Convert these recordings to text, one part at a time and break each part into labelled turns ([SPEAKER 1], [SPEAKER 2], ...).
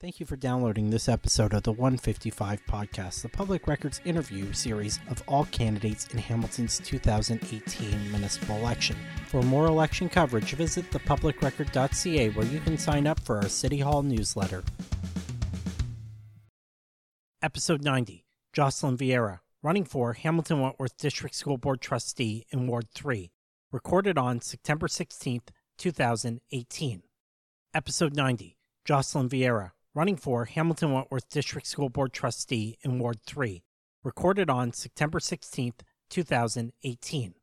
[SPEAKER 1] Thank you for downloading this episode of the 155 podcast, the public records interview series of all candidates in Hamilton's 2018 municipal election. For more election coverage, visit thepublicrecord.ca where you can sign up for our City Hall newsletter. Episode 90 Jocelynn Vieira, running for Hamilton Wentworth District School Board Trustee in Ward 3, recorded on September 16th, 2018. Episode 90 Jocelynn Vieira, running for Hamilton Wentworth District School Board Trustee in Ward 3, recorded on September 16, 2018.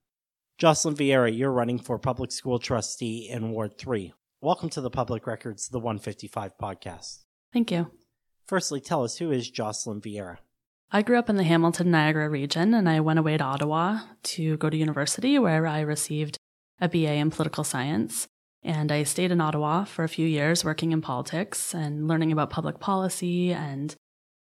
[SPEAKER 1] Jocelynn Vieira, you're running for Public School Trustee in Ward 3. Welcome to the Public Records, the 155 podcast.
[SPEAKER 2] Thank you.
[SPEAKER 1] Firstly, tell us who is Jocelynn Vieira?
[SPEAKER 2] I grew up in the Hamilton Niagara region and I went away to Ottawa to go to university where I received a BA in political science. And I stayed in Ottawa for a few years working in politics and learning about public policy and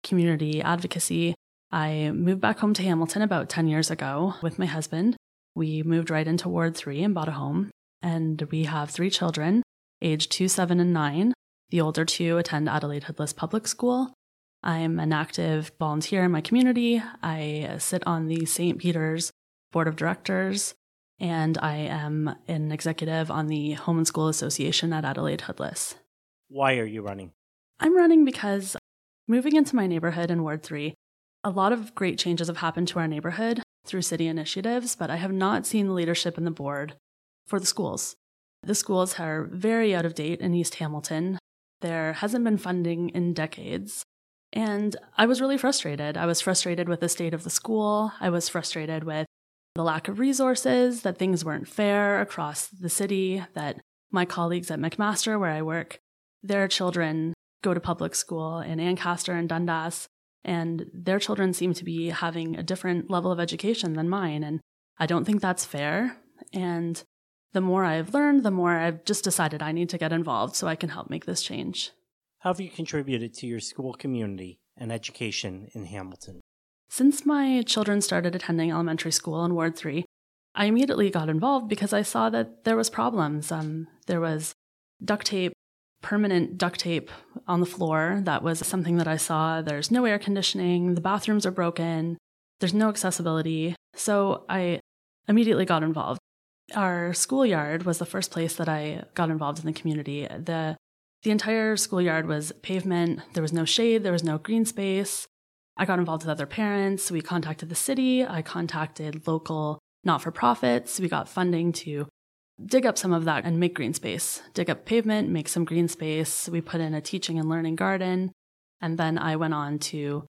[SPEAKER 2] community advocacy. I moved back home to Hamilton about 10 years ago with my husband. We moved right into Ward 3 and bought a home. And we have three children, aged 2, 7, and 9. The older two attend Adelaide Hoodless Public School. I'm an active volunteer in my community. I sit on the St. Peter's Board of Directors and I am an executive on the Home and School Association at Adelaide Hoodless.
[SPEAKER 1] Why are you running?
[SPEAKER 2] I'm running because moving into my neighborhood in Ward 3, a lot of great changes have happened to our neighborhood through city initiatives, but I have not seen the leadership in the board for the schools. The schools are very out of date in East Hamilton. There hasn't been funding in decades. And I was really frustrated. I was frustrated with the state of the school. I was frustrated with the lack of resources, that things weren't fair across the city, that my colleagues at McMaster, where I work, their children go to public school in Ancaster and Dundas, and their children seem to be having a different level of education than mine. And I don't think that's fair. And the more I've learned, the more I've just decided I need to get involved so I can help make this change.
[SPEAKER 1] How have you contributed to your school community and education in Hamilton?
[SPEAKER 2] Since my children started attending elementary school in Ward 3, I immediately got involved because I saw that there was problems. Um, there was duct tape, permanent duct tape on the floor. That was something that I saw. There's no air conditioning. The bathrooms are broken. There's no accessibility. So I immediately got involved. Our schoolyard was the first place that I got involved in the community. The the entire schoolyard was pavement. There was no shade. There was no green space. I got involved with other parents. We contacted the city. I contacted local not for profits. We got funding to dig up some of that and make green space, dig up pavement, make some green space. We put in a teaching and learning garden. And then I went on to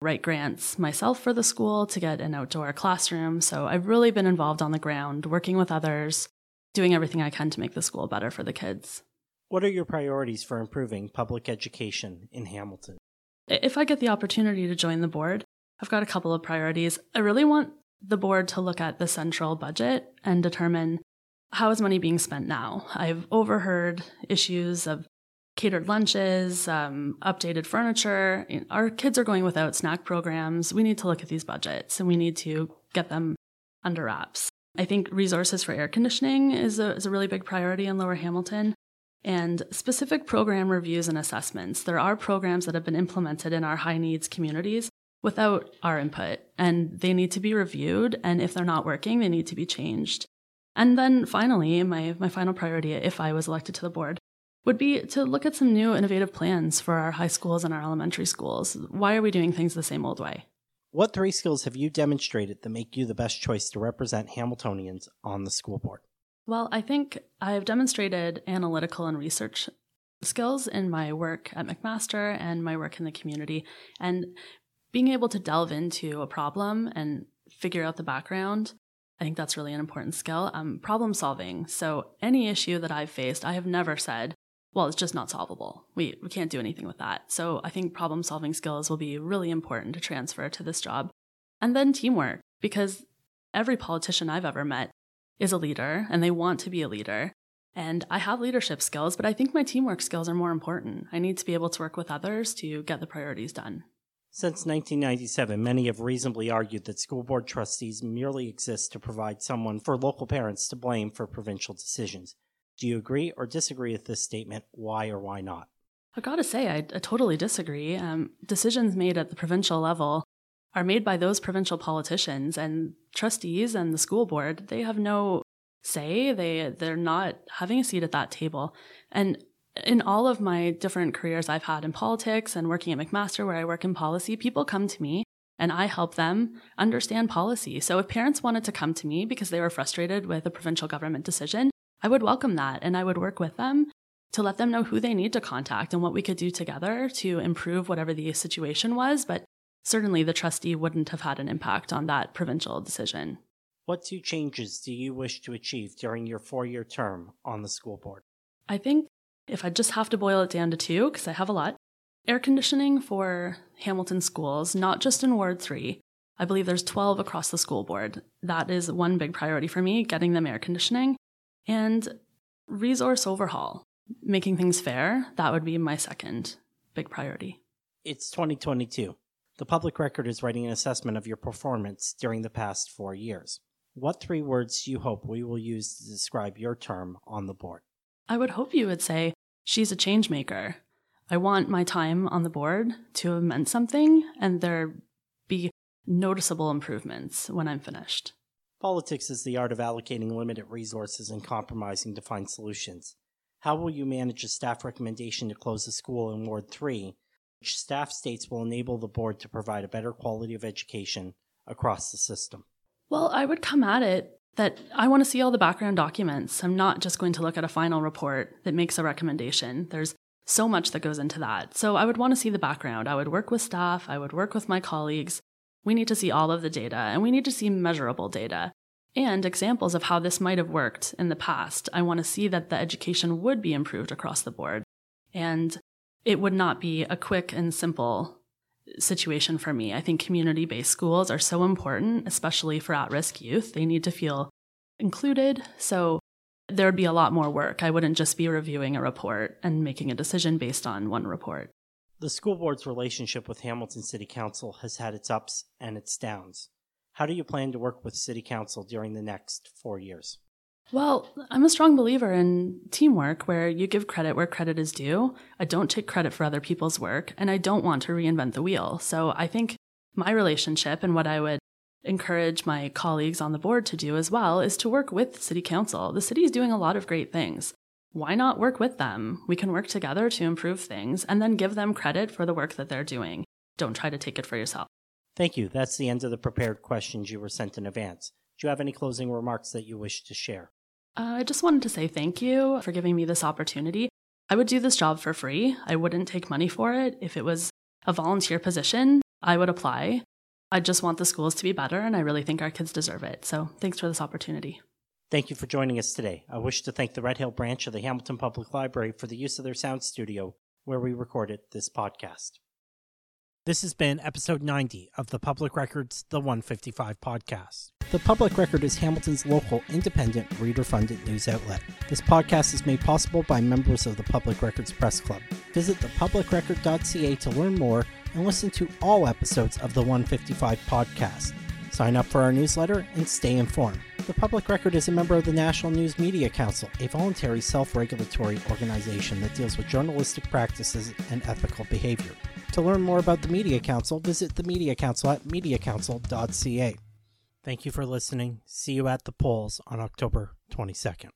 [SPEAKER 2] write grants myself for the school to get an outdoor classroom. So I've really been involved on the ground, working with others, doing everything I can to make the school better for the kids.
[SPEAKER 1] What are your priorities for improving public education in Hamilton?
[SPEAKER 2] If I get the opportunity to join the board, I've got a couple of priorities. I really want the board to look at the central budget and determine how is money being spent now. I've overheard issues of catered lunches, um, updated furniture. Our kids are going without snack programs. We need to look at these budgets and we need to get them under wraps. I think resources for air conditioning is a, is a really big priority in Lower Hamilton and specific program reviews and assessments. There are programs that have been implemented in our high needs communities without our input, and they need to be reviewed. And if they're not working, they need to be changed. And then finally, my, my final priority, if I was elected to the board, would be to look at some new innovative plans for our high schools and our elementary schools. Why are we doing things the same old way?
[SPEAKER 1] What three skills have you demonstrated that make you the best choice to represent Hamiltonians on the school board?
[SPEAKER 2] Well, I think I've demonstrated analytical and research skills in my work at McMaster and my work in the community. And being able to delve into a problem and figure out the background, I think that's really an important skill. Um, problem solving. So, any issue that I've faced, I have never said, well, it's just not solvable. We, we can't do anything with that. So, I think problem solving skills will be really important to transfer to this job. And then teamwork, because every politician I've ever met is a leader and they want to be a leader. And I have leadership skills, but I think my teamwork skills are more important. I need to be able to work with others to get the priorities done.
[SPEAKER 1] Since 1997, many have reasonably argued that school board trustees merely exist to provide someone for local parents to blame for provincial decisions. Do you agree or disagree with this statement? Why or why not?
[SPEAKER 2] I gotta say, I, I totally disagree. Um, decisions made at the provincial level are made by those provincial politicians and trustees and the school board. They have no say. They they're not having a seat at that table. And in all of my different careers I've had in politics and working at McMaster, where I work in policy, people come to me and I help them understand policy. So if parents wanted to come to me because they were frustrated with a provincial government decision, I would welcome that and I would work with them to let them know who they need to contact and what we could do together to improve whatever the situation was. But certainly the trustee wouldn't have had an impact on that provincial decision.
[SPEAKER 1] What two changes do you wish to achieve during your four year term on the school board?
[SPEAKER 2] I think if I just have to boil it down to two, because I have a lot, air conditioning for Hamilton schools, not just in Ward 3. I believe there's 12 across the school board. That is one big priority for me, getting them air conditioning. And resource overhaul, making things fair, that would be my second big priority.
[SPEAKER 1] It's 2022. The public record is writing an assessment of your performance during the past four years. What three words do you hope we will use to describe your term on the board?
[SPEAKER 2] I would hope you would say, she's a change maker. I want my time on the board to have meant something and there be noticeable improvements when I'm finished.
[SPEAKER 1] Politics is the art of allocating limited resources and compromising to find solutions. How will you manage a staff recommendation to close the school in Ward 3, which staff states will enable the board to provide a better quality of education across the system?
[SPEAKER 2] Well, I would come at it that I want to see all the background documents. I'm not just going to look at a final report that makes a recommendation. There's so much that goes into that. So I would want to see the background. I would work with staff, I would work with my colleagues. We need to see all of the data and we need to see measurable data and examples of how this might have worked in the past. I want to see that the education would be improved across the board and it would not be a quick and simple situation for me. I think community based schools are so important, especially for at risk youth. They need to feel included. So there'd be a lot more work. I wouldn't just be reviewing a report and making a decision based on one report.
[SPEAKER 1] The school board's relationship with Hamilton City Council has had its ups and its downs. How do you plan to work with City Council during the next four years?
[SPEAKER 2] Well, I'm a strong believer in teamwork where you give credit where credit is due. I don't take credit for other people's work, and I don't want to reinvent the wheel. So I think my relationship and what I would encourage my colleagues on the board to do as well is to work with City Council. The city is doing a lot of great things. Why not work with them? We can work together to improve things and then give them credit for the work that they're doing. Don't try to take it for yourself.
[SPEAKER 1] Thank you. That's the end of the prepared questions you were sent in advance. Do you have any closing remarks that you wish to share?
[SPEAKER 2] Uh, I just wanted to say thank you for giving me this opportunity. I would do this job for free. I wouldn't take money for it. If it was a volunteer position, I would apply. I just want the schools to be better, and I really think our kids deserve it. So thanks for this opportunity.
[SPEAKER 1] Thank you for joining us today. I wish to thank the Red Hill branch of the Hamilton Public Library for the use of their sound studio where we recorded this podcast. This has been episode 90 of the Public Records The 155 podcast. The Public Record is Hamilton's local, independent, reader funded news outlet. This podcast is made possible by members of the Public Records Press Club. Visit thepublicrecord.ca to learn more and listen to all episodes of the 155 podcast. Sign up for our newsletter and stay informed. The Public Record is a member of the National News Media Council, a voluntary self regulatory organization that deals with journalistic practices and ethical behavior. To learn more about the Media Council, visit the Media Council at mediacouncil.ca. Thank you for listening. See you at the polls on October 22nd.